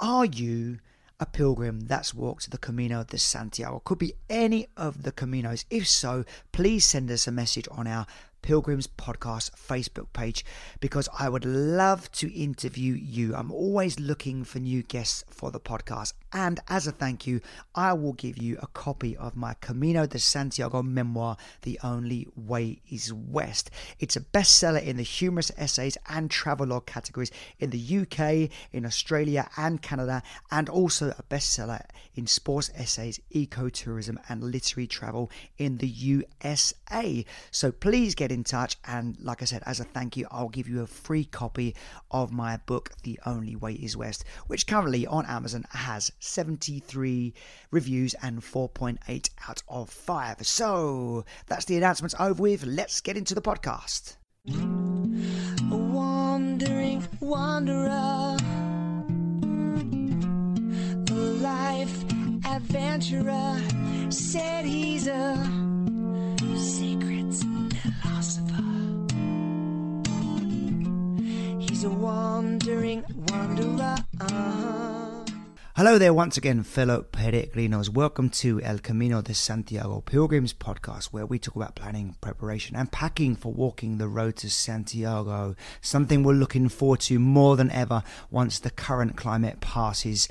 Are you a pilgrim that's walked the Camino de Santiago? Could be any of the Caminos. If so, please send us a message on our Pilgrims Podcast Facebook page because I would love to interview you. I'm always looking for new guests for the podcast. And as a thank you, I will give you a copy of my Camino de Santiago memoir, The Only Way is West. It's a bestseller in the humorous essays and travelogue categories in the UK, in Australia, and Canada, and also a bestseller in sports essays, ecotourism, and literary travel in the USA. So please get in touch. And like I said, as a thank you, I'll give you a free copy of my book, The Only Way is West, which currently on Amazon has 73 reviews and 4.8 out of 5. So that's the announcements over with. Let's get into the podcast. A wandering wanderer, a life adventurer, said he's a secret wandering. Hello there, once again, fellow peregrinos. Welcome to El Camino de Santiago Pilgrims podcast, where we talk about planning, preparation, and packing for walking the road to Santiago. Something we're looking forward to more than ever once the current climate passes.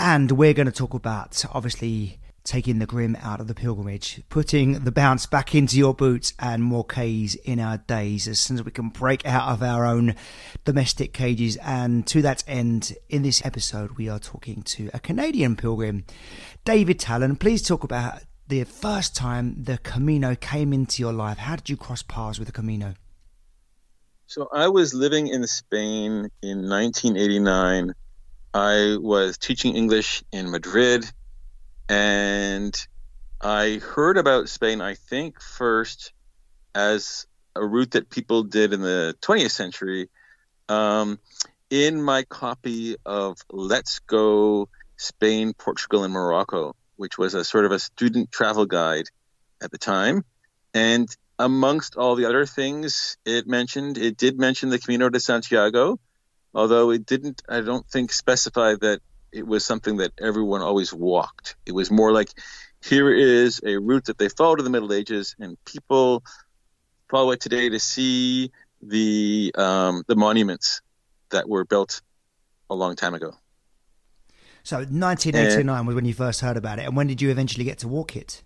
And we're going to talk about, obviously, taking the grim out of the pilgrimage, putting the bounce back into your boots and more K's in our days as soon as we can break out of our own domestic cages. And to that end, in this episode, we are talking to a Canadian pilgrim, David Tallan. Please talk about the first time the Camino came into your life. How did you cross paths with the Camino? So I was living in Spain in 1989. I was teaching English in Madrid and I heard about Spain, I think, first as a route that people did in the 20th century. Um, in my copy of Let's Go Spain, Portugal, and Morocco, which was a sort of a student travel guide at the time. And amongst all the other things it mentioned, it did mention the Camino de Santiago, although it didn't, I don't think, specify that it was something that everyone always walked. It was more like here is a route that they followed in the Middle Ages, and people follow it today to see the um, the monuments that were built a long time ago. So 1989 and, was when you first heard about it, and when did you eventually get to walk it?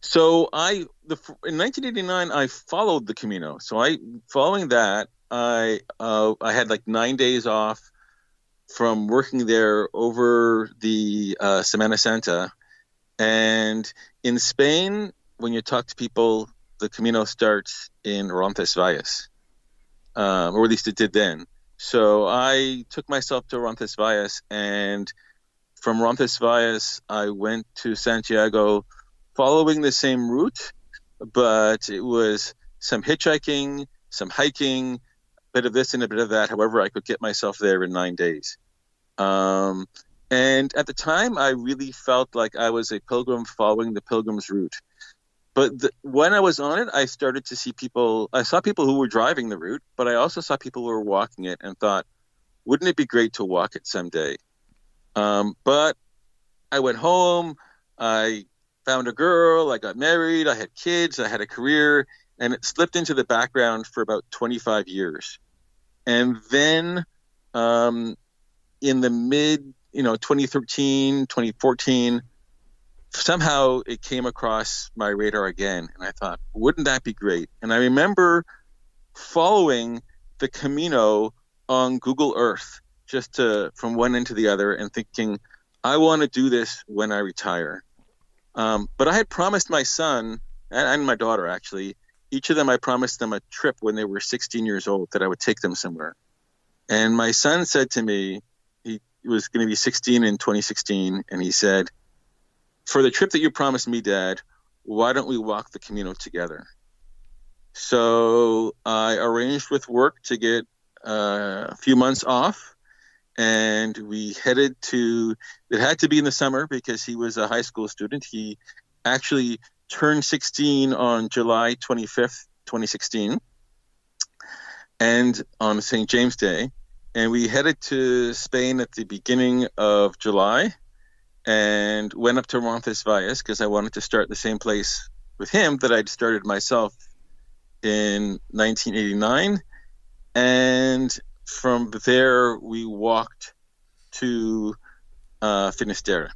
So I the in 1989 I followed the Camino. So I following that I uh, I had like nine days off from working there over the uh, Semana Santa. And in Spain, when you talk to people, the Camino starts in Roncesvalles, um, or at least it did then. So I took myself to Roncesvalles, and from Roncesvalles, I went to Santiago following the same route, but it was some hitchhiking, some hiking, bit of this and a bit of that. However, I could get myself there in nine days. Um, and at the time, I really felt like I was a pilgrim following the pilgrim's route. But the, when I was on it, I started to see people. I saw people who were driving the route, but I also saw people who were walking it, and thought, wouldn't it be great to walk it someday? Um, but I went home. I found a girl. I got married. I had kids. I had a career, and it slipped into the background for about 25 years. And then um, in the mid, you know, 2013, 2014, somehow it came across my radar again. And I thought, wouldn't that be great? And I remember following the Camino on Google Earth just to, from one end to the other and thinking, I want to do this when I retire. Um, but I had promised my son and, and my daughter, actually, each of them, I promised them a trip when they were 16 years old that I would take them somewhere. And my son said to me, he was going to be 16 in 2016, and he said, "For the trip that you promised me, Dad, why don't we walk the Camino together?" So I arranged with work to get uh, a few months off, and we headed to. It had to be in the summer because he was a high school student. He actually turned 16 on July 25th, 2016, and on St. James Day and we headed to Spain at the beginning of July, and went up to Roncesvalles because I wanted to start the same place with him that I'd started myself in 1989, and from there we walked to uh, Finisterre.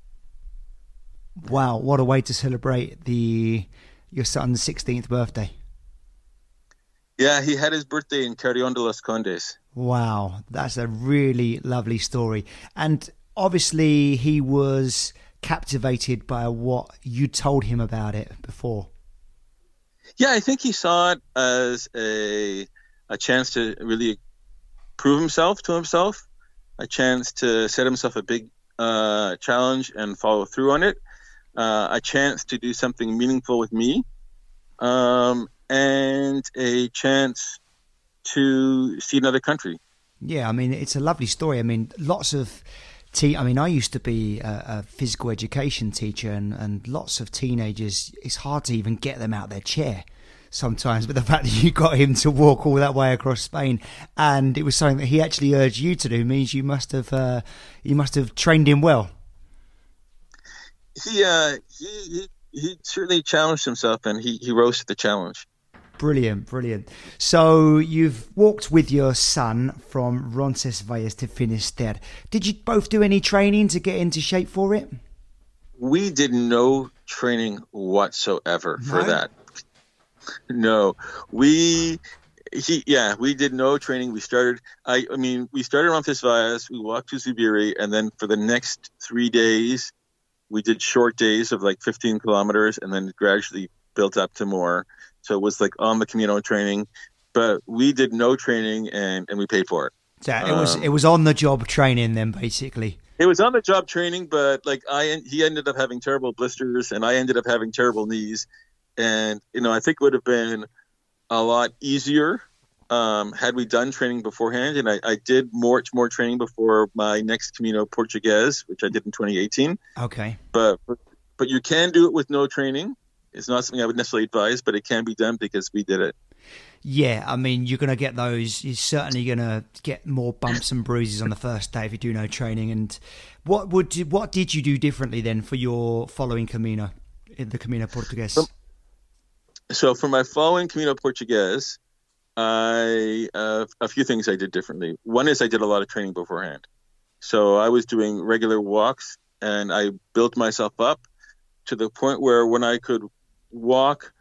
Wow, what a way to celebrate the your son's 16th birthday. Yeah, he had his birthday in Carrion de los Condes. Wow, that's a really lovely story. And obviously, he was captivated by what you told him about it before. Yeah, I think he saw it as a a chance to really prove himself to himself, a chance to set himself a big uh, challenge and follow through on it, uh, a chance to do something meaningful with me, um, and a chance to see another country. Yeah, I mean, it's a lovely story. I mean, lots of. I mean, I used to be a, a physical education teacher, and, and lots of teenagers, it's hard to even get them out their chair sometimes. But the fact that you got him to walk all that way across Spain, and it was something that he actually urged you to do, means you must have uh, you must have trained him well. He, uh, he, he he certainly challenged himself, and he, he rose to the challenge. Brilliant, brilliant. So you've walked with your son from Roncesvalles to Finisterre. Did you both do any training to get into shape for it? We did no training whatsoever No? for that. No, we he yeah we did no training. We started. I I mean we started on Roncesvalles. We walked to Zubiri, and then for the next three days, we did short days of like 15 kilometers, and then gradually built up to more. So it was like on the Camino training, but we did no training, and and we paid for it. So it was Um, it was on the job training then, basically. It was on the job training, but like I, he ended up having terrible blisters, and I ended up having terrible knees, and you know I think it would have been a lot easier um, had we done training beforehand. And I, I did more more training before my next Camino Portuguese, which I did in 2018. Okay. But but you can do it with no training. It's not something I would necessarily advise, but it can be done because we did it. Yeah, I mean, you're going to get those. You're certainly going to get more bumps and bruises on the first day if you do no training. And what would you, what did you do differently then for your following Camino, in the Camino Portugues? Um, So for my following Camino Portuguese, I uh, a few things I did differently. One is I did a lot of training beforehand. So I was doing regular walks, and I built myself up to the point where when I could walk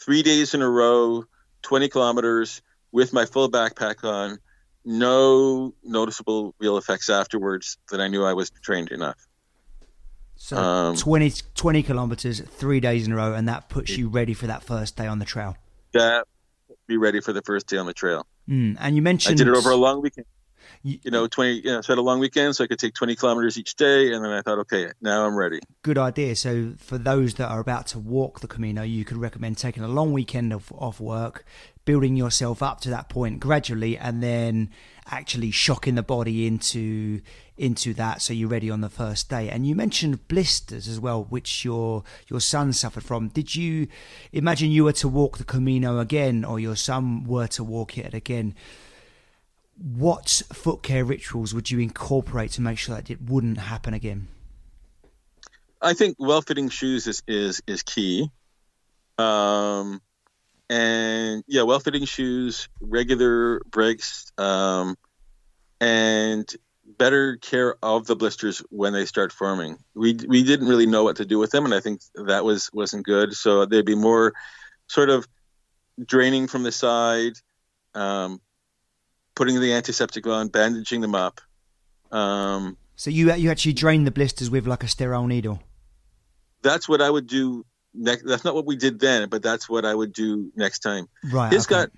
three days in a row, 20 kilometers with my full backpack on, no noticeable real effects afterwards that I knew I was trained enough. So um, 20, 20 kilometers, three days in a row, and that puts you ready for that first day on the trail. That be ready for the first day on the trail. Mm. And you mentioned I did it over a long weekend. You- know, 20, you know, so I had a long weekend, so I could take 20 kilometers each day. And then I thought, okay, now I'm ready. good idea. So for those that are about to walk the Camino, you could recommend taking a long weekend of, off work, building yourself up to that point gradually, and then actually shocking the body into into that so you're ready on the first day. And you mentioned blisters as well, which your your son suffered from. Did you imagine you were to walk the Camino again, or your son were to walk it again? What foot care rituals would you incorporate to make sure that it wouldn't happen again? I think well fitting shoes is, is, is key. Um, and yeah, well fitting shoes, regular breaks, um, and better care of the blisters when they start forming. We, we didn't really know what to do with them, and I think that was wasn't good. So they'd be more sort of draining from the side, um, putting the antiseptic on, bandaging them up. Um, So you you actually drain the blisters with like a sterile needle. that's what I would do next. That's not what we did then, but that's what I would do next time. Right. His okay. got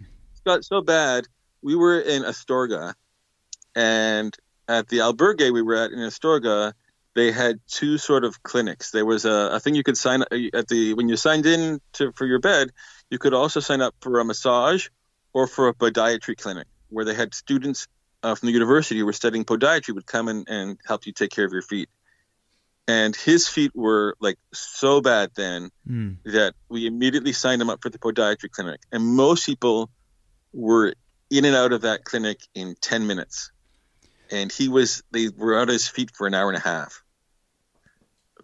got so bad. We were in Astorga, and at the albergue we were at in Astorga, they had two sort of clinics. There was a, a thing you could sign at the when you signed in to for your bed. You could also sign up for a massage or for a podiatry clinic where they had students uh, from the university who were studying podiatry would come in and help you take care of your feet. And his feet were like so bad then Mm. that we immediately signed him up for the podiatry clinic. And most people were in and out of that clinic in 10 minutes. and he was they were on his feet for an hour and a half.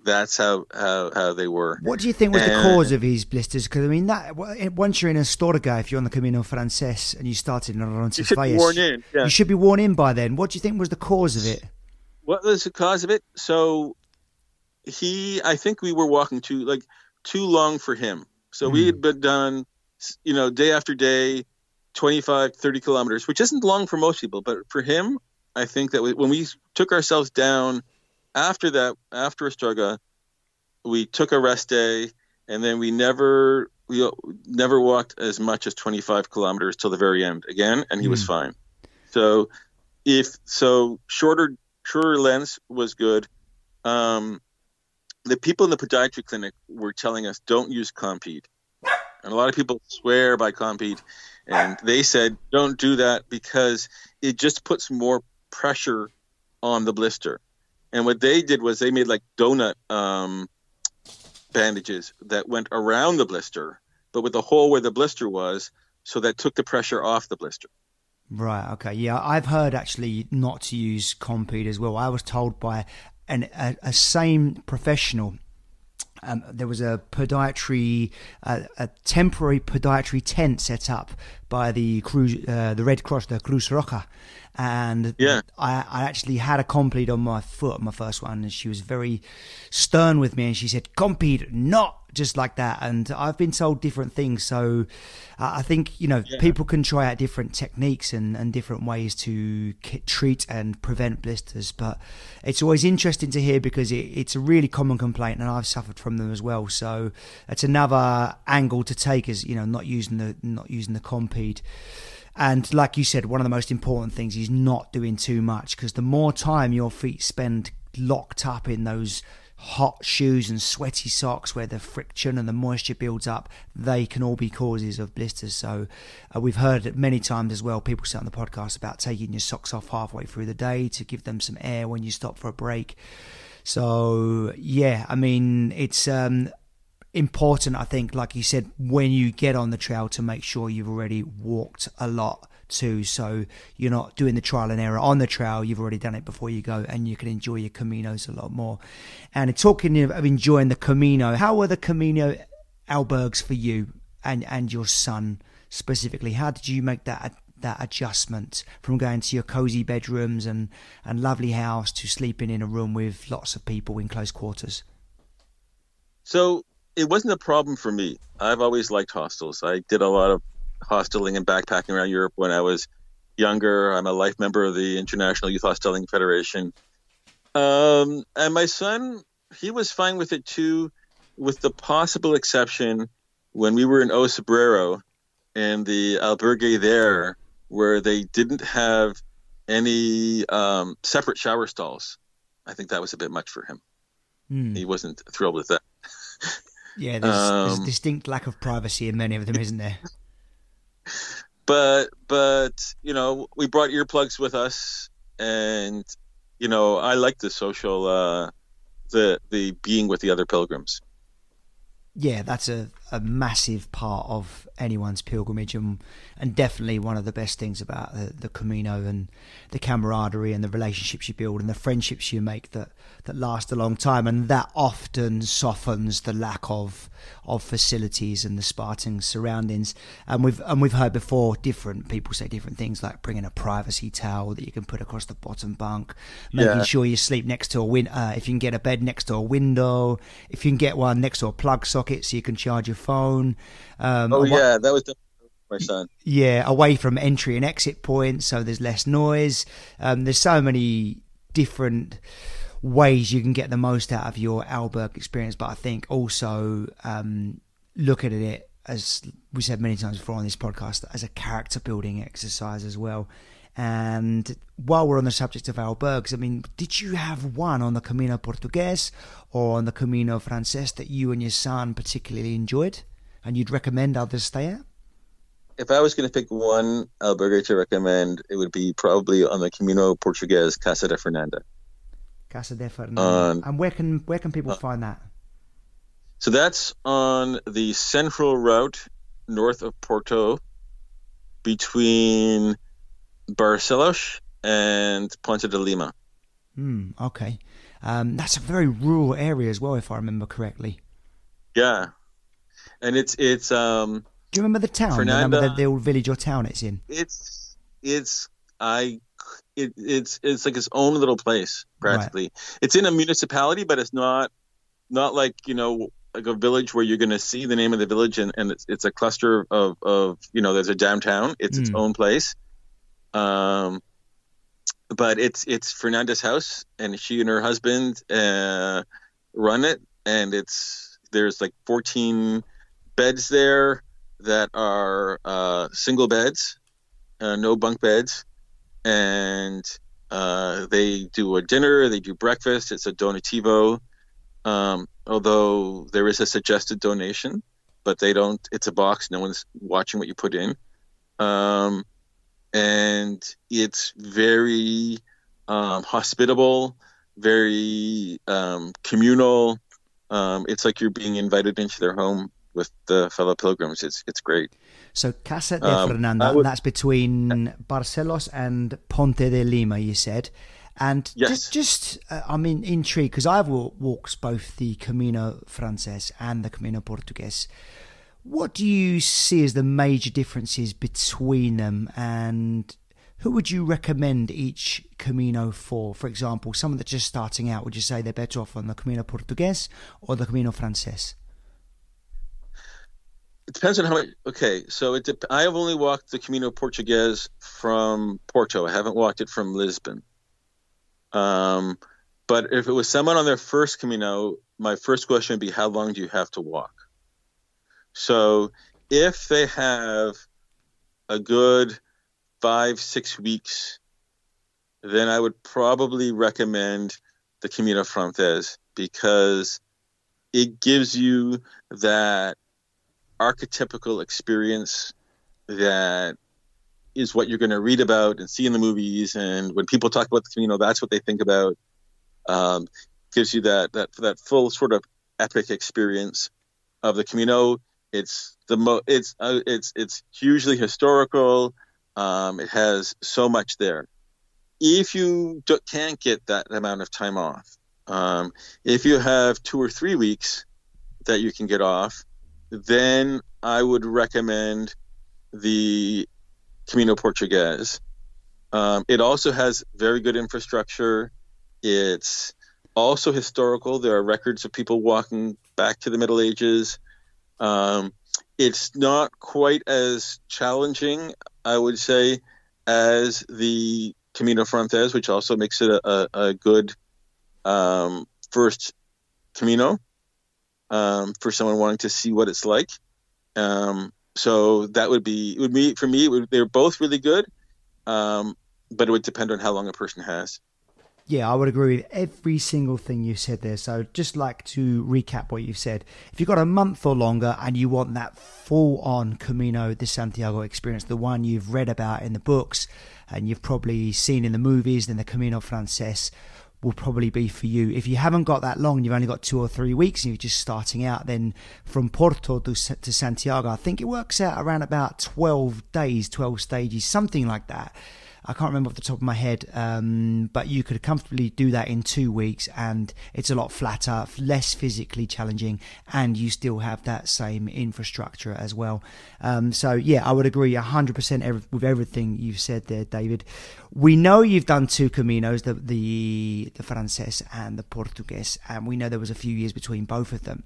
That's how how, how they were. What do you think was and, the cause of his blisters? Because I mean, that once you're in Astorga, if you're on the Camino Frances and you started in Roncesvalles, you, yeah. you should be worn in by then. What do you think was the cause of it? What was the cause of it? So he, I think we were walking too like too long for him. So mm. we had been done, you know, day after day, 25, 30 kilometers, which isn't long for most people, but for him, I think that we, when we took ourselves down after that, after Astorga, we took a rest day, and then we never we never walked as much as 25 kilometers till the very end again, and he mm. was hmm. fine. So if so, shorter shorter lengths was good. Um, the people in the podiatry clinic were telling us don't use Compeed, and a lot of people swear by Compeed, and they said don't do that because it just puts more pressure on the blister. And what they did was they made like donut um, bandages that went around the blister, but with the hole where the blister was, so that took the pressure off the blister. Right. Okay. Yeah, I've heard actually not to use Compeed as well. I was told by an, a, a same professional um, there was a podiatry, uh, a temporary podiatry tent set up by the uh, the Red Cross, the Cruz Roja, and yeah. I, I actually had a Compeed on my foot, my first one, and she was very stern with me, and she said, "Compeed, not just like that. And I've been told different things. So uh, I think, you know, yeah. people can try out different techniques and, and different ways to treat and prevent blisters. But it's always interesting to hear because it, it's a really common complaint and I've suffered from them as well. So it's another angle to take is, you know, not using the, not using the Compeed. And like you said, one of the most important things is not doing too much because the more time your feet spend locked up in those hot shoes and sweaty socks where the friction and the moisture builds up, they can all be causes of blisters. So uh, we've heard it many times as well. People say on the podcast about taking your socks off halfway through the day to give them some air when you stop for a break. So yeah, I mean it's um, important. I think, like you said, when you get on the trail to make sure you've already walked a lot too. So you're not doing the trial and error on the trail. You've already done it before you go, and you can enjoy your Caminos a lot more. And talking of enjoying the Camino, how were the Camino albergs for you and and your son specifically? How did you make that? that adjustment from going to your cozy bedrooms and, and lovely house to sleeping in a room with lots of people in close quarters? So it wasn't a problem for me. I've always liked hostels. I did a lot of hosteling and backpacking around Europe when I was younger. I'm a life member of the International Youth Hosteling Federation. Um, and my son, he was fine with it too, with the possible exception when we were in O Cebreiro and the albergue there, where they didn't have any um, separate shower stalls. I think that was a bit much for him. Mm. He wasn't thrilled with that. yeah, there's, um, there's distinct lack of privacy in many of them, isn't there? but but you know we brought earplugs with us and you know i like the social uh the the being with the other pilgrims yeah that's a, a massive part of anyone's pilgrimage and and definitely one of the best things about the, the camino and the camaraderie and the relationships you build and the friendships you make that that last a long time, and that often softens the lack of of facilities and the Spartan surroundings. And we've and we've heard before different people say different things like bringing a privacy towel that you can put across the bottom bunk, making yeah. sure you sleep next to a win. Uh, if you can get a bed next to a window, if you can get one next to a plug socket so you can charge your phone. Um, oh yeah, that was. My son. Yeah, away from entry and exit points, so there's less noise. Um, there's so many different ways you can get the most out of your alberg experience. But I think also um, looking at it as we said many times before on this podcast as a character building exercise as well. And while we're on the subject of albergs, I mean, did you have one on the Camino Portugues or on the Camino Frances that you and your son particularly enjoyed and you'd recommend others stay at? If I was going to pick one albergue to recommend, it would be probably on the Camino Portugues Casa de Fernanda. Casa de Fernanda. Um, and where can where can people uh, find that? So that's on the central route north of Porto, between Barcelos and Ponte de Lima. Hmm. Okay. Um, that's a very rural area as well, if I remember correctly. Yeah, and it's it's um. Do you remember the town? Fernanda, the, the, the old village or town it's in? It's it's I it, it's it's like its own little place practically. Right. It's in a municipality, but it's not not like you know like a village where you're going to see the name of the village and, and it's, it's a cluster of, of you know there's a downtown. It's mm. its hmm. own place. Um, but it's it's Fernanda's house, and she and her husband uh, run it, and it's there's like 14 beds there that are uh, single beds, uh, no bunk beds, and uh, they do a dinner, they do breakfast. It's a donativo, um, although there is a suggested donation, but they don't. It's a box. No one's watching what you put in, um, and it's very um, hospitable, very um, communal. Um, it's like you're being invited into their home with the fellow pilgrims. It's it's great. So Casa de um, Fernanda, would, that's between Barcelos and Ponte de Lima, you said. And yes. just, just uh, I'm in, intrigued because I've walked both the Camino Frances and the Camino Portugues. What do you see as the major differences between them, and who would you recommend each Camino for? For example, someone that's just starting out, would you say they're better off on the Camino Portugues or the Camino Frances? it depends on how much. Okay, so it. I have only walked the Camino Portugues from Porto. I haven't walked it from Lisbon. Um, but if it was someone on their first Camino, my first question would be, how long do you have to walk? So if they have a good five six weeks, then I would probably recommend the Camino Frances because it gives you that archetypical experience that is what you're going to read about and see in the movies. And when people talk about the Camino, that's what they think about. Um, gives you that that that full sort of epic experience of the Camino. It's the mo it's uh, it's it's hugely historical. Um, it has so much there. If you do, can't get that amount of time off, um, if you have two or three weeks that you can get off, then I would recommend the Camino Portugues. Um, it also has very good infrastructure. It's also historical. There are records of people walking back to the Middle Ages. Um, it's not quite as challenging, I would say, as the Camino Frances, which also makes it a, a, a good um, first Camino um, for someone wanting to see what it's like. Um, so that would be would be for me. Would, they're both really good, um, but it would depend on how long a person has. Yeah, I would agree with every single thing you said there. So, just like to recap what you've said, if you've got a month or longer and you want that full on Camino de Santiago experience, the one you've read about in the books and you've probably seen in the movies, then the Camino Frances will probably be for you. If you haven't got that long, you've only got two or three weeks and you're just starting out, then from Porto to, to Santiago, I think it works out around about 12 days, 12 stages, something like that. I can't remember off the top of my head, um, but you could comfortably do that in two weeks, and it's a lot flatter, less physically challenging, and you still have that same infrastructure as well. Um, so, yeah, I would agree 100% with everything you've said there, David. We know you've done two Caminos, the, the, the Frances and the Portuguese, and we know there was a few years between both of them.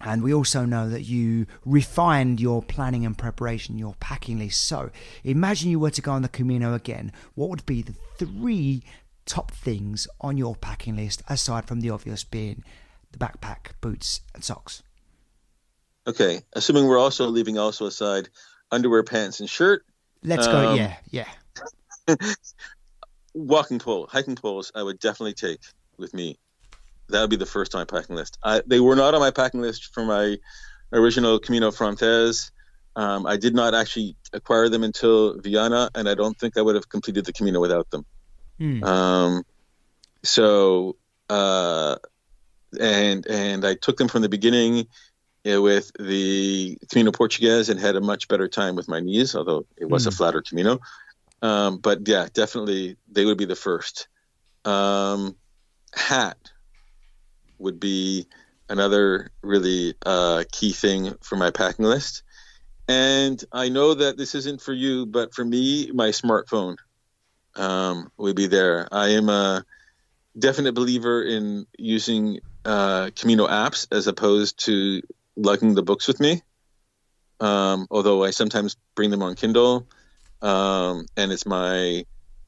And we also know that you refined your planning and preparation, your packing list. So imagine you were to go on the Camino again. What would be the three top things on your packing list, aside from the obvious being the backpack, boots, and socks? Okay, assuming we're also leaving also aside underwear, pants, and shirt. Let's um, go. Yeah, yeah. walking pole, hiking poles, I would definitely take with me that would be the first on my packing list. I, they were not on my packing list for my original Camino Frances. Um, I did not actually acquire them until Viana, and I don't think I would have completed the Camino without them. Hmm. Um, so, uh, and and I took them from the beginning uh, with the Camino Portugues and had a much better time with my knees, although it was hmm. a flatter Camino. Um, but yeah, definitely they would be the first. Um, hat would be another really uh, key thing for my packing list. And I know that this isn't for you, but for me, my smartphone um, would be there. I am a definite believer in using uh, Camino apps as opposed to lugging the books with me. Um, although I sometimes bring them on Kindle, um, and it's my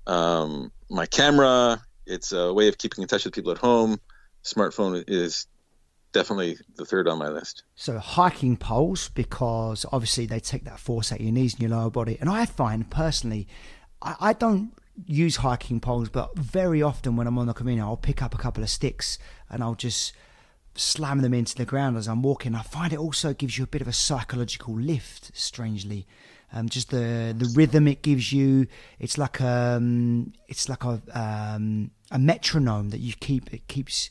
um, my camera. It's a way of keeping in touch with people at home. Smartphone is definitely the third on my list. So hiking poles because obviously they take that force out your knees and your lower body. And I find personally, I, I don't use hiking poles, but very often when I'm on the Camino, I'll pick up a couple of sticks and I'll just slam them into the ground as I'm walking. I find it also gives you a bit of a psychological lift, strangely. Um, just the the rhythm it gives you. It's like um, it's like a um, a metronome that you keep. It keeps.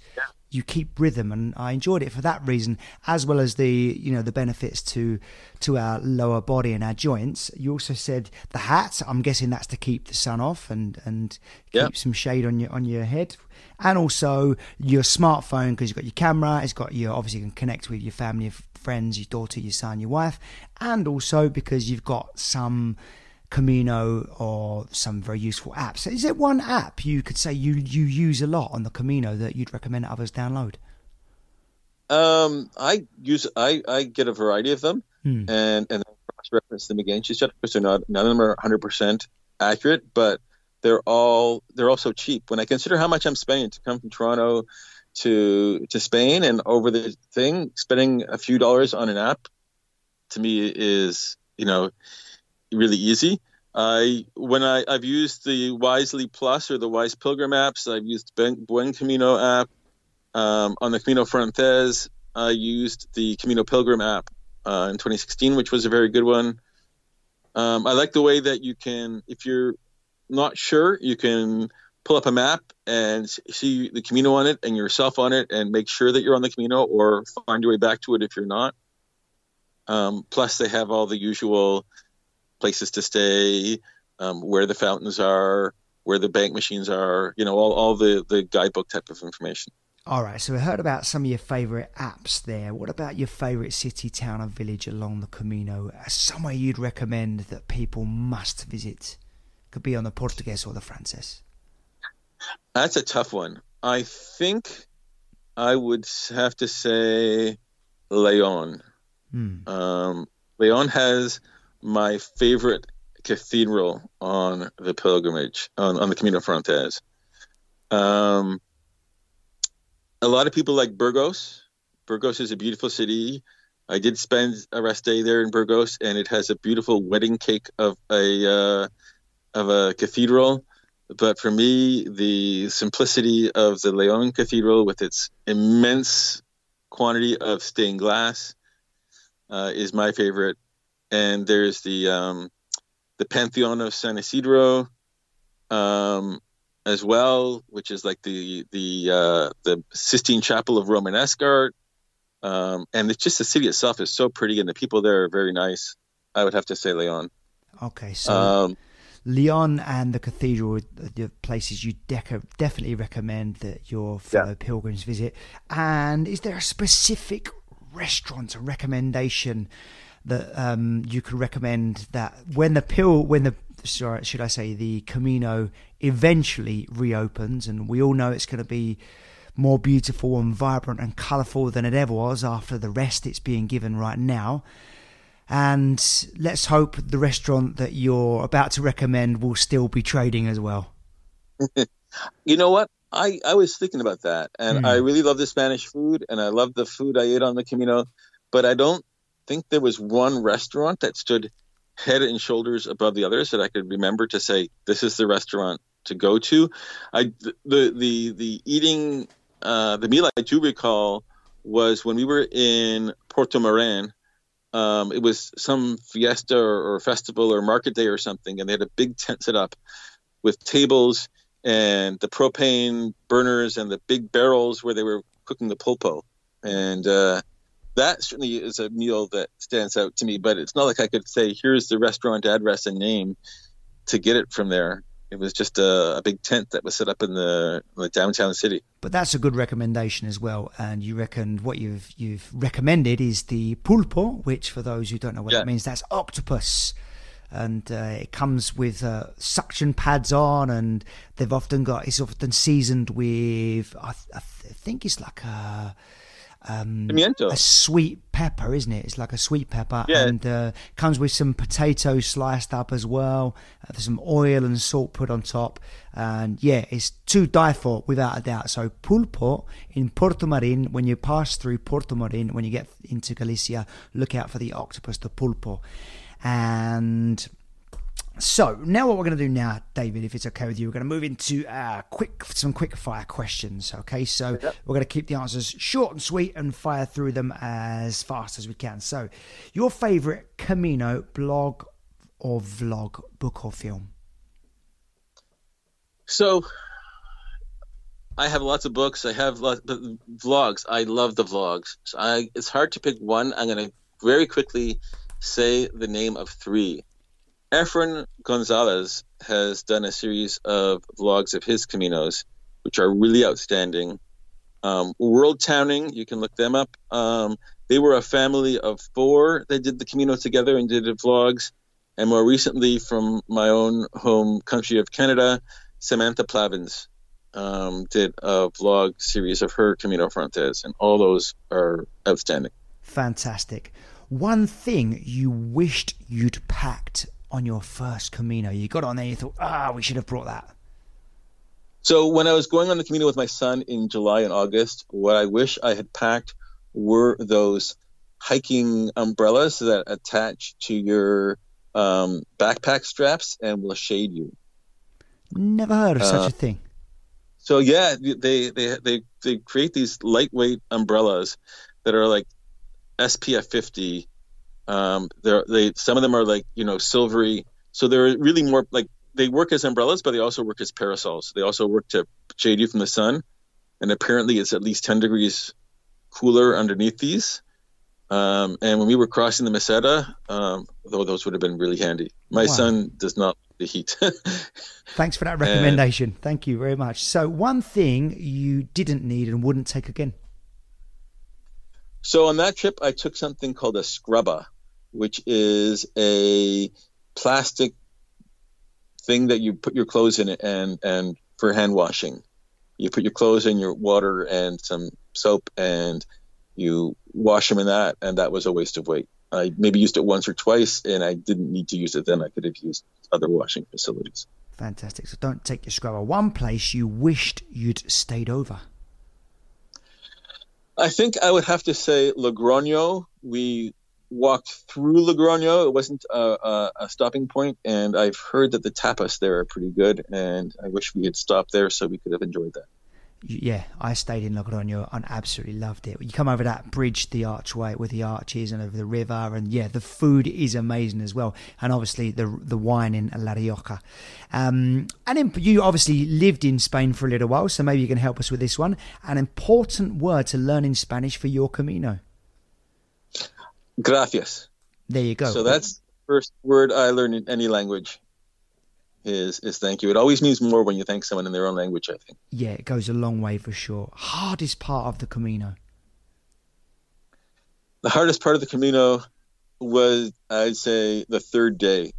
You keep rhythm, and I enjoyed it for that reason, as well as the you know the benefits to to our lower body and our joints. You also said the hat. I'm guessing that's to keep the sun off and and keep some shade on your on your head and also your smartphone because you've got your camera. It's got your obviously you can connect with your family, friends, your daughter, your son, your wife, and also because you've got some Camino or some very useful apps. Is it one app you could say you you use a lot on the Camino that you'd recommend others download? Um, I use I I get a variety of them hmm. and and cross reference them against each other because they're not none of them are 100 percent accurate, but they're all they're also cheap. When I consider how much I'm spending to come from Toronto to to Spain and over the thing, spending a few dollars on an app to me is you know really easy. I when I I've used the Wisely Plus or the Wise Pilgrim apps. I've used ben, Buen Camino app um, on the Camino Frances. I used the Camino Pilgrim app uh, in 2016, which was a very good one. Um, I like the way that you can, if you're not sure, you can pull up a map and see the Camino on it and yourself on it and make sure that you're on the Camino or find your way back to it if you're not. Um, plus, they have all the usual places to stay, um, where the fountains are, where the bank machines are, you know, all, all the, the guidebook type of information. All right, so we heard about some of your favourite apps there. What about your favourite city, town, or village along the Camino? Somewhere you'd recommend that people must visit? Could be on the Portuguese or the Frances. That's a tough one. I think I would have to say Leon. Hmm. Um, Leon has my favorite cathedral on the pilgrimage on, on the Camino Frances. Um, a lot of people like Burgos. Burgos is a beautiful city. I did spend a rest day there in Burgos, and it has a beautiful wedding cake of a uh, of a cathedral. But for me, the simplicity of the Leon Cathedral with its immense quantity of stained glass uh, is my favorite. And there's the um, the Pantheon of San Isidro um, as well, which is like the the uh, the Sistine Chapel of Romanesque art. Um, and it's just the city itself is so pretty, and the people there are very nice. I would have to say Leon. Okay, so um, Leon and the cathedral are the places you deca- definitely recommend that your fellow yeah. pilgrims visit. And is there a specific restaurant or recommendation that um, you could recommend that when the pill when the sorry, should I say the Camino eventually reopens, and we all know it's going to be more beautiful and vibrant and colourful than it ever was after the rest it's being given right now. And let's hope the restaurant that you're about to recommend will still be trading as well. you know what? I, I was thinking about that, and mm. I really love the Spanish food, and I love the food I ate on the Camino, but I don't think there was one restaurant that stood head and shoulders above the others that I could remember to say this is the restaurant to go to. I the the the eating uh, the meal I do recall was when we were in Portomarín um, it was some fiesta or, or, festival or market day or something, and they had a big tent set up with tables and the propane burners and the big barrels where they were cooking the pulpo. And uh, that certainly is a meal that stands out to me, but it's not like I could say, here's the restaurant address and name to get it from there. It was just a, a, big tent that was set up in the, in the downtown city. But that's a good recommendation as well. And you reckon what you've you've recommended is the pulpo, which for those who don't know what yeah. that means, that's octopus and uh, it comes with uh, suction pads on, and they've often got it's often seasoned with I, th- I think it's like a um, a sweet pepper, isn't it? It's like a sweet pepper, yeah. and uh, comes with some potatoes sliced up as well. Uh, there's some oil and salt put on top, and yeah, it's to die for without a doubt. So pulpo in Portomarín, when you pass through Portomarín, when you get into Galicia, look out for the octopus, the pulpo. And so now what we're going to do now, David, if it's okay with you, we're going to move into uh, quick some quick fire questions. Okay, so yep. we're going to keep the answers short and sweet and fire through them as fast as we can. So, your favorite Camino blog or vlog, book or film? So, I have lots of books. I have lots of vlogs. I love the vlogs. So I, it's hard to pick one. I'm going to very quickly say the name of three. Efren Gonzalez has done a series of vlogs of his Caminos, which are really outstanding. Um, World Towning, you can look them up. Um, they were a family of four. They did the Camino together and did the vlogs. And more recently, from my own home country of Canada, Samantha Plavins um, did a vlog series of her Camino Frances, and all those are outstanding. Fantastic one thing you wished you'd packed on your first Camino? You got on there, you thought, ah, we should have brought that. So when I was going on the Camino with my son in July and August, what I wish I had packed were those hiking umbrellas that attach to your um, backpack straps and will shade you. Never heard of uh, such a thing. So yeah, they they they they create these lightweight umbrellas that are like SPF 50. Um, they're, they some of them are like you know silvery, so they're really more like they work as umbrellas, but they also work as parasols. They also work to shade you from the sun, and apparently it's at least 10 degrees cooler underneath these. Um, and when we were crossing the Meseta, um, though those would have been really handy. My wow. son does not the heat. Thanks for that recommendation. And, Thank you very much. So, one thing you didn't need and wouldn't take again. So on that trip, I took something called a scrubba, which is a plastic thing that you put your clothes in it and and for hand washing. You put your clothes in your water and some soap and you wash them in that, and that was a waste of weight. I maybe used it once or twice, and I didn't need to use it then. I could have used other washing facilities. Fantastic. So don't take your scrubba. One place you wished you'd stayed over. I think I would have to say Logroño. We walked through Logroño. It wasn't a, a, a, stopping point, and I've heard that the tapas there are pretty good, and I wish we had stopped there so we could have enjoyed that yeah, I stayed in Logroño and absolutely loved it. You come over that bridge, the archway with the arches and over the river, and yeah, the food is amazing as well, and obviously the the wine in La Rioja. Um, and in, you obviously lived in Spain for a little while, so maybe you can help us with this one. An important word to learn in Spanish for your Camino. Gracias. There you go. So that's the first word I learned in any language is is thank you. It always means more when you thank someone in their own language. I think. Yeah, it goes a long way for sure. Hardest part of the Camino. The hardest part of the Camino was, I'd say, the third day.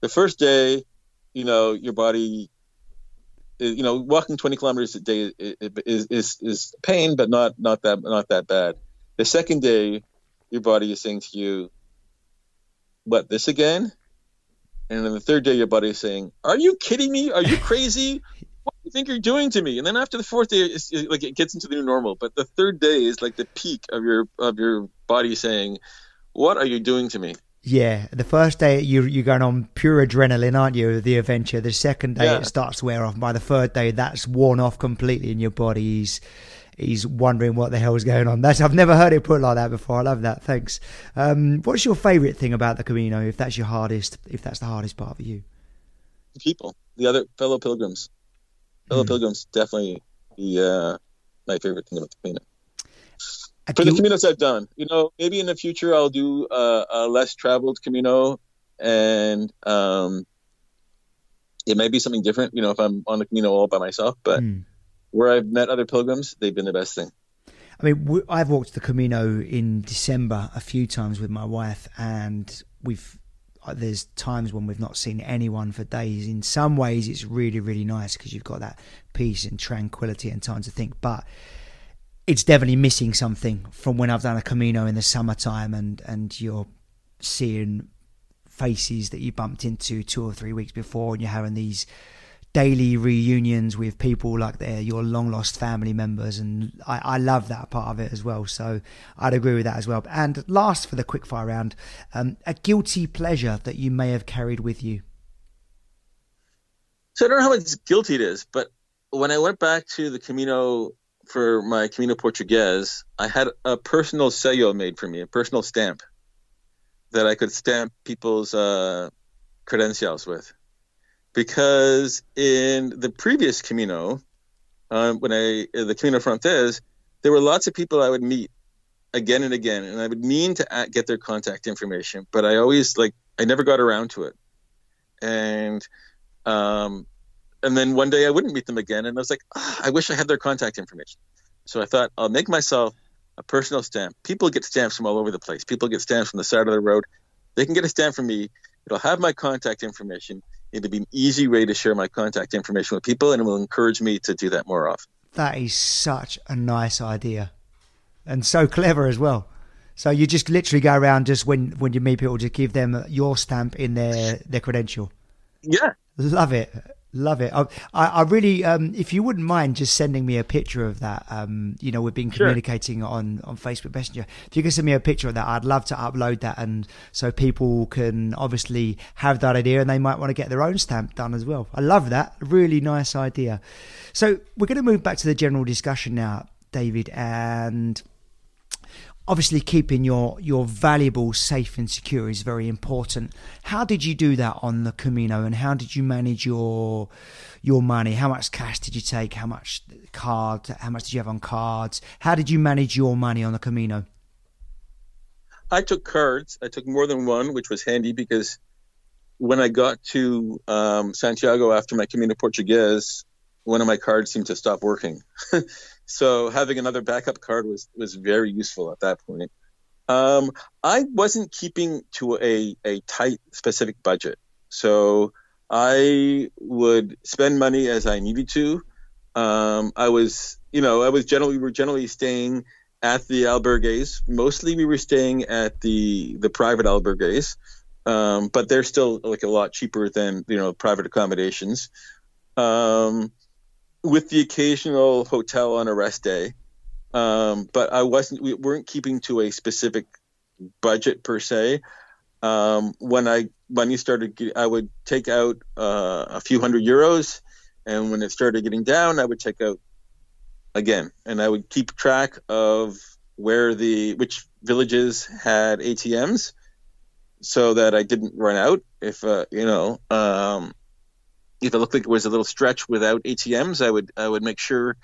The first day, you know, your body, you know, walking 20 kilometers a day is is is pain, but not not that not that bad. The second day, your body is saying to you, "What this again?" And then the third day, your body is saying, "Are you kidding me? Are you crazy? what do you think you're doing to me?" And then after the fourth day, it's, it, like it gets into the new normal. But the third day is like the peak of your of your body saying, "What are you doing to me?" Yeah, the first day you you're going on pure adrenaline, aren't you? The adventure. The second day yeah. it starts to wear off. By the third day, that's worn off completely, and your body's he's wondering what the hell is going on. That's I've never heard it put like that before. I love that. Thanks. Um, what's your favourite thing about the Camino? If that's your hardest, if that's the hardest part for you, the people, the other fellow pilgrims, fellow mm. pilgrims, definitely the uh, my favorite thing about the Camino. For the Caminos I've done, you know, maybe in the future I'll do uh, a less traveled Camino and um, it may be something different, you know, if I'm on the Camino all by myself. But mm. Where I've met other pilgrims, they've been the best thing. I mean, I've walked the Camino in December a few times with my wife, and we've uh, there's times when we've not seen anyone for days. In some ways, it's really, really nice because you've got that peace and tranquility and time to think. But it's definitely missing something from when I've done a Camino in the summertime and, and you're seeing faces that you bumped into two or three weeks before and you're having these daily reunions with people like they're your long lost family members and I, I love that part of it as well. So I'd agree with that as well. And last for the quickfire round um, a guilty pleasure that you may have carried with you. So I don't know how much guilty it is but when I went back to the Camino for my Camino Portugues I had a personal sello made for me a personal stamp that I could stamp people's uh, credentials with because in the previous Camino, um, when I the Camino Frances, there were lots of people I would meet again and again, and I would mean to get their contact information, but I always like I never got around to it, and um, and then one day I wouldn't meet them again, and I was like, oh, I wish I had their contact information. So I thought I'll make myself a personal stamp. People get stamps from all over the place. People get stamps from the side of the road. They can get a stamp from me. It'll have my contact information it'll be an easy way to share my contact information with people and it will encourage me to do that more often. That is such a nice idea and so clever as well. So you just literally go around just when, when you meet people, just give them your stamp in their, their credential. Yeah. Love it. Love it. I, I really, um, if you wouldn't mind just sending me a picture of that, um, you know, we've been communicating sure. on, on Facebook Messenger. If you can send me a picture of that, I'd love to upload that. And so people can obviously have that idea and they might want to get their own stamp done as well. I love that. Really nice idea. So we're going to move back to the general discussion now, David. And obviously keeping your your valuables safe and secure is very important. How did you do that on the Camino, and how did you manage your your money? How much cash did you take? How much card? How much did you have on cards? How did you manage your money on the Camino? I took cards. I took more than one, which was handy because when I got to um, Santiago after my Camino Portugues, one of my cards seemed to stop working. So having another backup card was was very useful at that point. Um, I wasn't keeping to a a tight specific budget, so I would spend money as I needed to. Um, I was, you know, I was generally we were generally staying at the albergues. Mostly, we were staying at the the private albergues, um, but they're still like a lot cheaper than you know private accommodations. Um, with the occasional hotel on a rest day. Um, but I wasn't. We weren't keeping to a specific budget per se. Um, when I money started, I would take out uh, a few hundred euros, and when it started getting down, I would take out again, and I would keep track of where the which villages had ATMs, so that I didn't run out. If uh, you know, um, if it looked like it was a little stretch without ATMs, I would I would make sure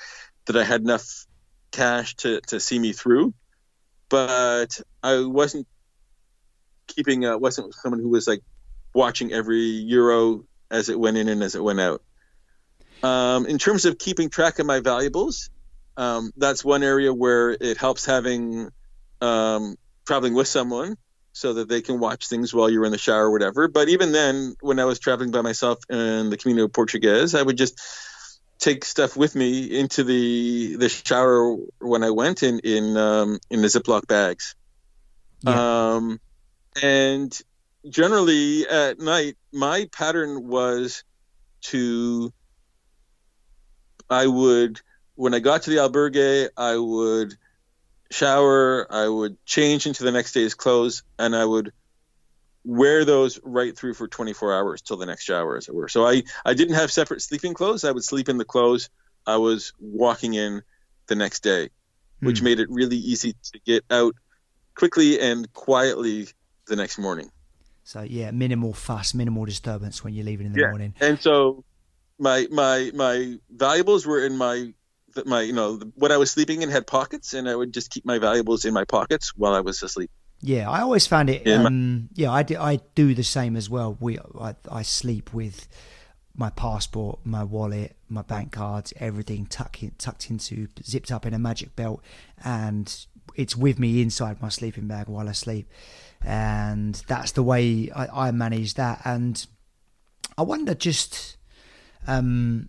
that I had enough cash to, to see me through. But I wasn't keeping uh, wasn't someone who was like watching every euro as it went in and as it went out. Um, in terms of keeping track of my valuables, um, that's one area where it helps having um, traveling with someone so that they can watch things while you're in the shower or whatever. But even then, when I was traveling by myself in the Camino Portuguese, I would just take stuff with me into the the shower when I went in in um, in the Ziploc bags. Yeah. Um, and generally at night, my pattern was to I would when I got to the albergue, I would shower, I would change into the next day's clothes, and I would wear those right through for 24 hours till the next shower, as it were. So I, I didn't have separate sleeping clothes. I would sleep in the clothes I was walking in the next day, which mm. made it really easy to get out quickly and quietly the next morning. So yeah, minimal fuss, minimal disturbance when you're leaving in the yeah. morning. And so my my my valuables were in my my you know what I was sleeping in had pockets, and I would just keep my valuables in my pockets while I was asleep. Yeah, I always found it. Yeah, Um, yeah, I do, I do the same as well. We I, I sleep with my passport, my wallet, my bank cards, everything tucked in, tucked into zipped up in a magic belt, and it's with me inside my sleeping bag while I sleep, and that's the way I, I manage that. And I wonder just um,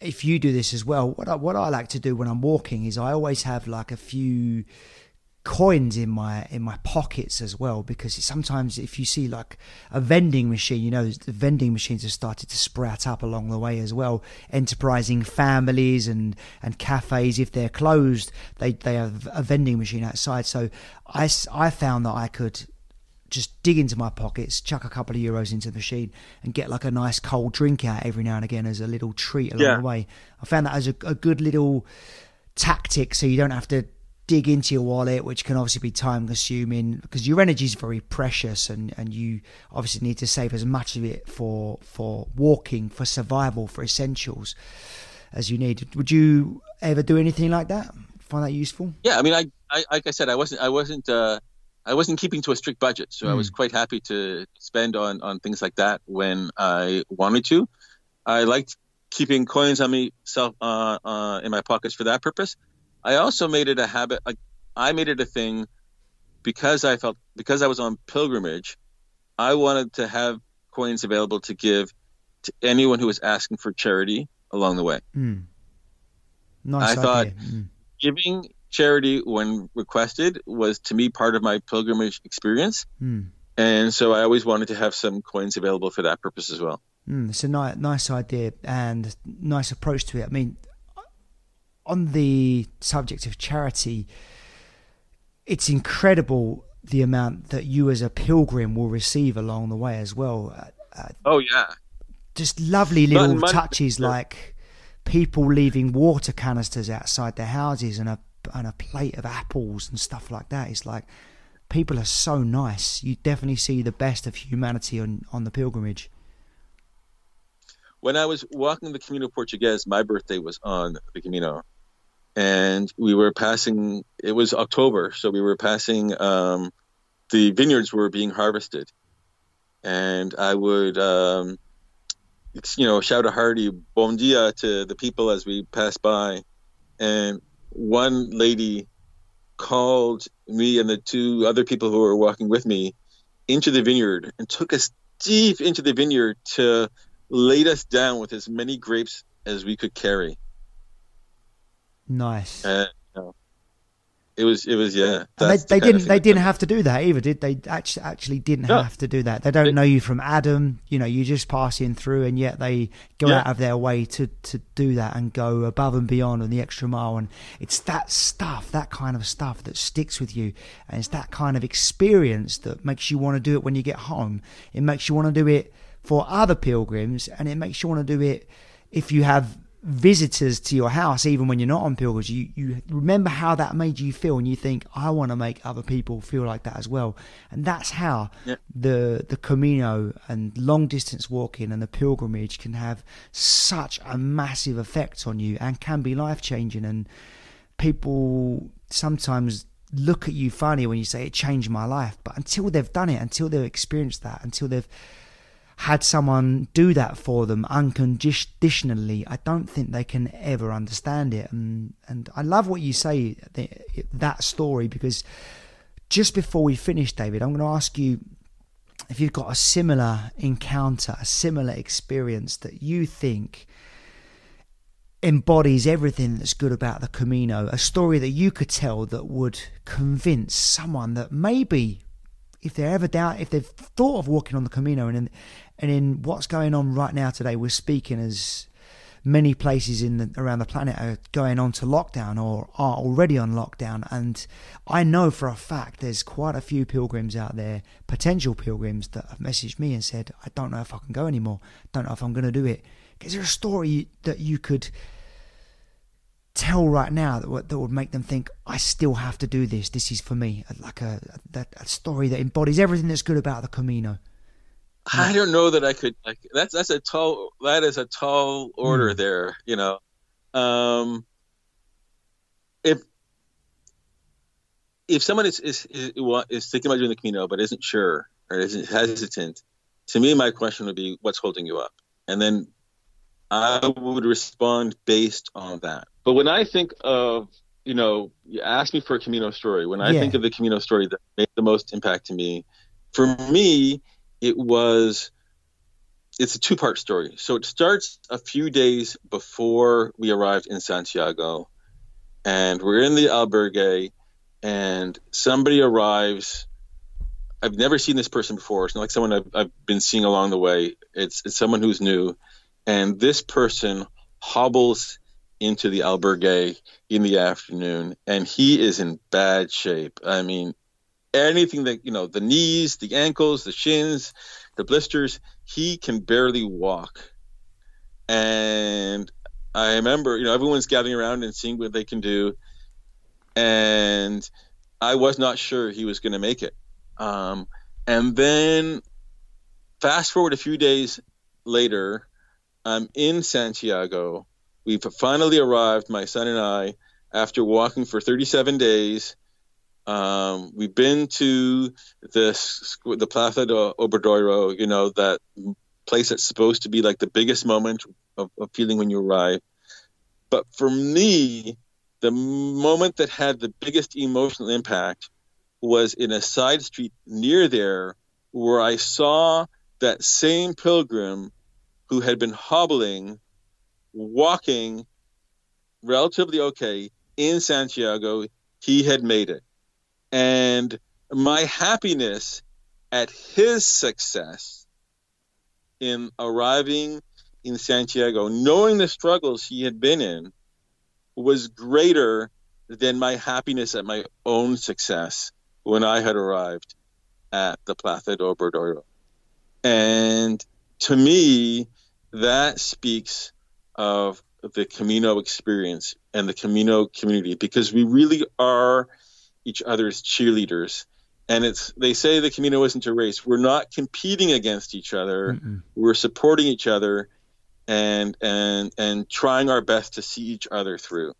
if you do this as well. What I, what I like to do when I'm walking is I always have like a few coins in my in my pockets as well because sometimes if you see like a vending machine you know the vending machines have started to sprout up along the way as well enterprising families and and cafes if they're closed they they have a vending machine outside so i i found that i could just dig into my pockets, chuck a couple of euros into the machine, and get like a nice cold drink out every now and again as a little treat along Yeah. the way. I found that as a, a good little tactic, so you don't have to dig into your wallet, which can obviously be time consuming because your energy is very precious, and and you obviously need to save as much of it for for walking, for survival, for essentials as you need. Would you ever do anything like that? Find that useful? Yeah, I mean, I, I like I said, I wasn't, I wasn't, uh, I wasn't keeping to a strict budget, so I was quite happy to spend on on things like that when I wanted to. I liked keeping coins on me self uh, uh, in my pockets for that purpose. I also made it a habit. Like I made it a thing because I felt because I was on pilgrimage. I wanted to have coins available to give to anyone who was asking for charity along the way. Mm. Nice I thought- Mm. Giving charity when requested was to me part of my pilgrimage experience. Mm. And so I always wanted to have some coins available for that purpose as well. Mm, it's a ni- nice idea and nice approach to it. I mean, on the subject of charity, it's incredible the amount that you as a pilgrim will receive along the way as well. Uh, uh, Oh yeah, just lovely little touches yeah. like people leaving water canisters outside their houses and a and a plate of apples and stuff like that. It's like people are so nice. You definitely see the best of humanity on on the pilgrimage. when I was walking the Camino Portugues, my birthday was on the Camino, and we were passing. It was October, so we were passing. Um, the vineyards were being harvested, and I would, um, you know, shout a hearty "Bon dia" to the people as we passed by, and one lady called me and the two other people who were walking with me into the vineyard and took us deep into the vineyard to laid us down with as many grapes as we could carry. Nice. And it was, it was, yeah. They, the they didn't. They didn't have to do that either, did they? Actually, actually didn't No. have to do that. They don't They- know you from Adam. You know, you're just passing through, and yet they go Yeah. out of their way to to do that and go above and beyond and the extra mile. And it's that stuff, that kind of stuff, that sticks with you, and it's that kind of experience that makes you want to do it when you get home. It makes you want to do it for other pilgrims, and it makes you want to do it if you have visitors to your house even when you're not on pilgrimage you you remember how that made you feel and you think I want to make other people feel like that as well. And that's how Yeah. the the Camino and long distance walking and the pilgrimage can have such a massive effect on you and can be life changing and people sometimes look at you funny when you say it changed my life. But until they've done it until they've experienced that until they've had someone do that for them unconditionally, I don't think they can ever understand it. And and I love what you say that story because just before we finish, David, I'm going to ask you if you've got a similar encounter, a similar experience that you think embodies everything that's good about the Camino, a story that you could tell that would convince someone that maybe if they're ever doubt if they've thought of walking on the Camino and and in what's going on right now today, we're speaking as many places in the, around the planet are going on to lockdown or are already on lockdown. And I know for a fact there's quite a few pilgrims out there potential pilgrims that have messaged me and said I don't know if I can go anymore. Don't know if I'm going to do it. Is there a story that you could tell right now that would, that would make them think I still have to do this. This is for me. Like a, a, a story that embodies everything that's good about the Camino I don't know that I could like that's that's a tall that is a tall order Mm. there, you know. Um if if someone is, is is is thinking about doing the Camino but isn't sure or isn't hesitant, to me, my question would be, what's holding you up? And then I would respond based on that. But when I think of, you know, you ask me for a Camino story. When I Yeah. think of the Camino story that made the most impact to me, for me, it was. It's a two-part story. So it starts a few days before we arrived in Santiago, and we're in the albergue, and somebody arrives. I've never seen this person before. It's not like someone I've, I've been seeing along the way. It's it's someone who's new, and this person hobbles into the albergue in the afternoon, and he is in bad shape. I mean, anything that you know, the knees, the ankles, the shins, the blisters. He can barely walk, and I remember, you know, everyone's gathering around and seeing what they can do, and I was not sure he was going to make it. Um, and then, fast forward a few days later, I'm in Santiago. We've finally arrived, my son and I, after walking for 37 days. Um, we've been to the the Plaza de Obradoiro, you know, that place that's supposed to be like the biggest moment of, of feeling when you arrive. But for me, the moment that had the biggest emotional impact was in a side street near there where I saw that same pilgrim who had been hobbling, walking relatively okay in Santiago. He had made it. And my happiness at his success in arriving in Santiago, knowing the struggles he had been in, was greater than my happiness at my own success when I had arrived at the Plaza de Obradoiro. And to me, that speaks of the Camino experience and the Camino community because we really are each other's cheerleaders. And it's they say the Camino isn't a race. We're not competing against each other. Mm-mm. We're supporting each other and and and trying our best to see each other through.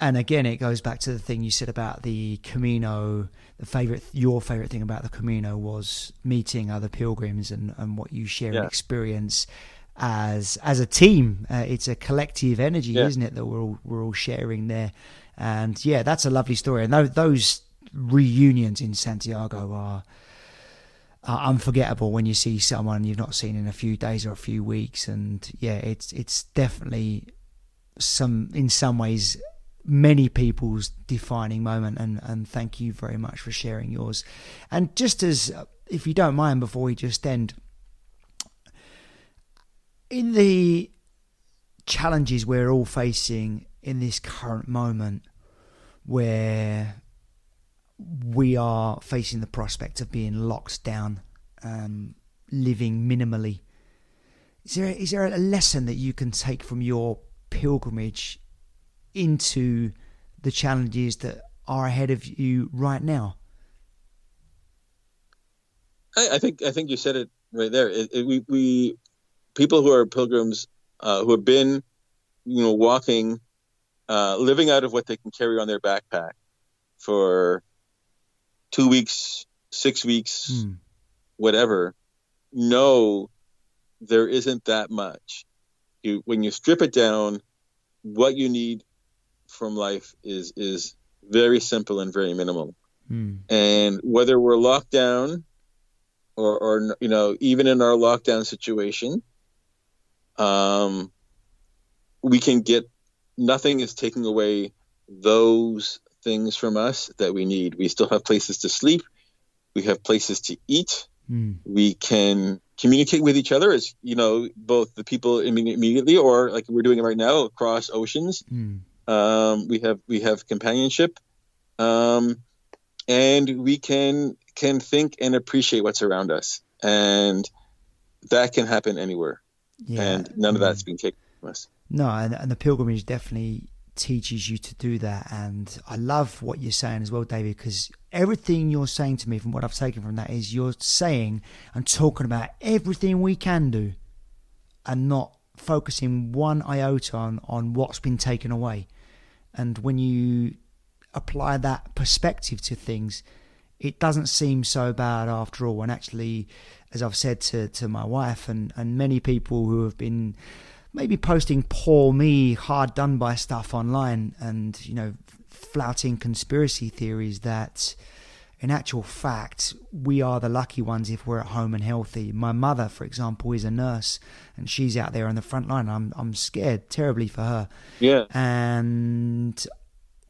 And again, it goes back to the thing you said about the Camino. The favorite, your favorite thing about the Camino was meeting other pilgrims and, and what you share Yeah. and experience as as a team. Uh, it's a collective energy, Yeah. isn't it? That we're all we're all sharing there. And yeah, that's a lovely story. And those, reunions in Santiago are are unforgettable when you see someone you've not seen in a few days or a few weeks. And yeah, it's it's definitely some in some ways many people's defining moment and and thank you very much for sharing yours and just as if you don't mind before we just end in the challenges we're all facing in this current moment where we are facing the prospect of being locked down um, living minimally is there is there a lesson that you can take from your pilgrimage into the challenges that are ahead of you right now. I, I think I think you said it right there. It, it, we, we people who are pilgrims uh, who have been, you know, walking, uh, living out of what they can carry on their backpack for two weeks, six weeks, Hmm. whatever, know there isn't that much. You when you strip it down, what you need from life is is very simple and very minimal. Hmm. And whether we're locked down or, or you know, even in our lockdown situation, um, we can get nothing is taking away those things from us that we need. We still have places to sleep. We have places to eat. Hmm. We can communicate with each other as, you know, both the people immediately or like we're doing it right now across oceans. Hmm. Um, we have we have companionship, um, and we can can think and appreciate what's around us, and that can happen anywhere. Yeah. And none of Hmm. that's been taken from us. No, and, and the pilgrimage definitely teaches you to do that. And I love what you're saying as well, David, because everything you're saying to me from what I've taken from that is you're saying and talking about everything we can do and not focusing one iota on, on what's been taken away. And when you apply that perspective to things, it doesn't seem so bad after all. And actually, as I've said to, to my wife and, and many people who have been maybe posting poor me, hard done by stuff online and, you know, flouting conspiracy theories that in actual fact, we are the lucky ones if we're at home and healthy. My mother, for example, is a nurse and she's out there on the front line. I'm I'm scared terribly for her. Yeah. And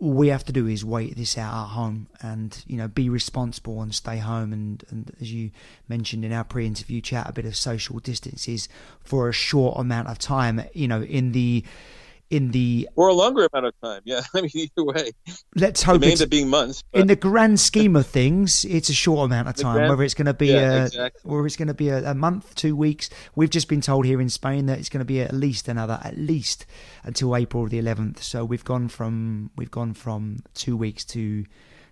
all we have to do is wait this out at home and you know be responsible and stay home. And, and as you mentioned in our pre-interview chat a bit of social distances for a short amount of time you know in the in the or a longer amount of time. Yeah, I mean either way. Let's hope it end being months. In the grand scheme of things, it's a short amount of time. Grand, whether it's going to be yeah, a, exactly. or it's going to be a, a, month, two weeks. We've just been told here in Spain that it's going to be at least another, at least until April the 11th. So we've gone from we've gone from two weeks to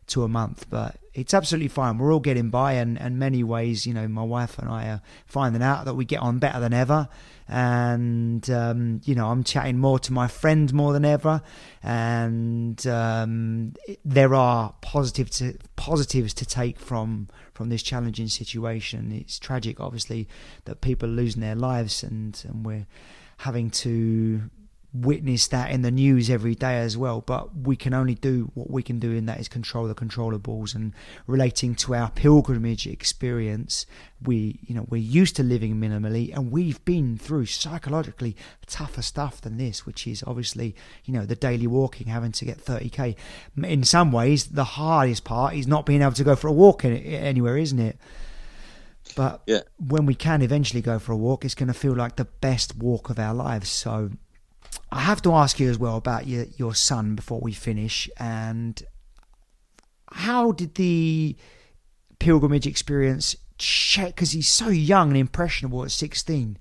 to a month, but it's absolutely fine. We're all getting by, and in many ways, you know, my wife and I are finding out that we get on better than ever. And um, you know, I'm chatting more to my friends more than ever, and um, there are positive to, positives to take from from this challenging situation. It's tragic, obviously, that people are losing their lives, and and we're having to witness that in the news every day as well. But we can only do what we can do, and that is control the controllables. And relating to our pilgrimage experience, we, you know, we're used to living minimally, and we've been through psychologically tougher stuff than this, which is obviously, you know, the daily walking, having to get 30k. In some ways, the hardest part is not being able to go for a walk anywhere, isn't it? But yeah. when we can eventually go for a walk, it's going to feel like the best walk of our lives. So I have to ask you as well about your your son before we finish, and how did the pilgrimage experience shape? Because he's so young and impressionable at sixteen.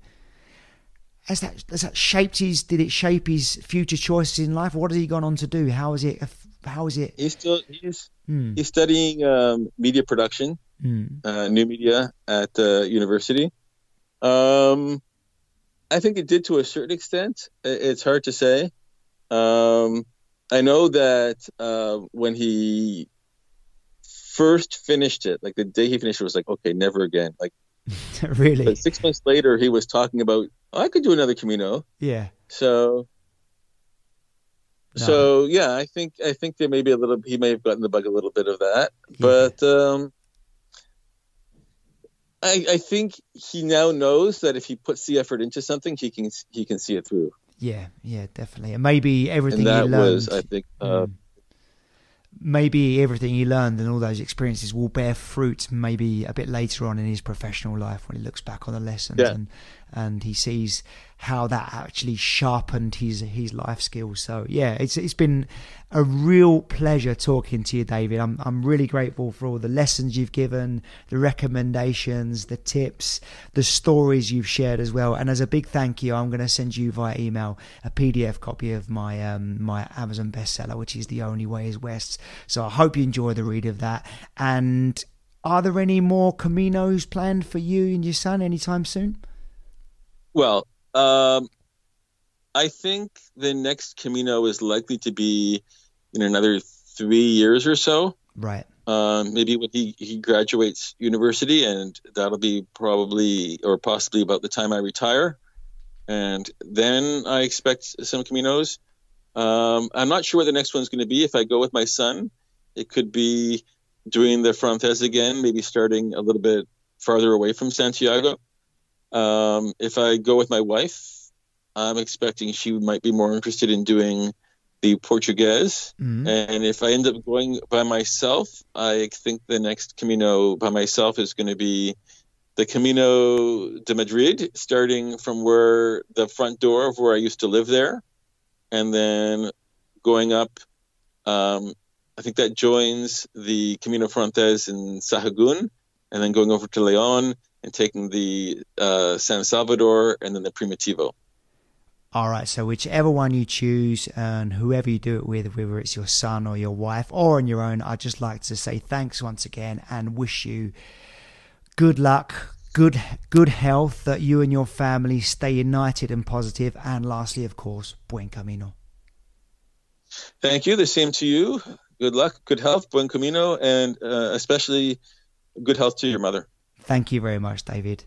Has that has that shaped his? Did it shape his future choices in life? What has he gone on to do? How is it? How is it? He's still he's hmm. he's studying um, media production, hmm. uh, new media at the uh, university. Um, I think it did to a certain extent. It's hard to say. Um, I know that uh, when he first finished it, like the day he finished it, was like, okay, never again. Like, really? But six months later, he was talking about, oh, I could do another Camino. Yeah. So, no. so yeah, I think I think there may be a little. He may have gotten the bug a little bit of that, yeah. but um, I, I think he now knows that if he puts the effort into something, he can he can see it through. Yeah, yeah, definitely. And maybe everything and that he learned, was, I think, uh, mm. maybe everything he learned and all those experiences will bear fruit maybe a bit later on in his professional life when he looks back on the lessons yeah. and and he sees how that actually sharpened his his life skills. So yeah, it's it's been a real pleasure talking to you, David. I'm I'm really grateful for all the lessons you've given, the recommendations, the tips, the stories you've shared as well. And as a big thank you, I'm going to send you via email a PDF copy of my um, my Amazon bestseller, which is The Only Way Is West. So I hope you enjoy the read of that. And are there any more Caminos planned for you and your son anytime soon? Well, um, I think the next Camino is likely to be in another three years or so. Right. Um, maybe when he, he graduates university, and that'll be probably or possibly about the time I retire. And then I expect some Caminos. Um, I'm not sure what the next one's going to be. If I go with my son, it could be doing the Frances again, maybe starting a little bit farther away from Santiago. Um, if I go with my wife, I'm expecting she might be more interested in doing the Portuguese. Mm-hmm. And if I end up going by myself, I think the next Camino by myself is going to be the Camino de Madrid, starting from where the front door of where I used to live there, and then going up. Um, I think that joins the Camino Frances in Sahagun, and then going over to Leon, and taking the uh, San Salvador and then the Primitivo. All right, so whichever one you choose and whoever you do it with, whether it's your son or your wife or on your own, I'd just like to say thanks once again and wish you good luck, good good health, that you and your family stay united and positive, and lastly, of course, buen camino. Thank you. The same to you. good luck, good health, buen camino, and uh, especially good health to your mother. Thank you very much, David.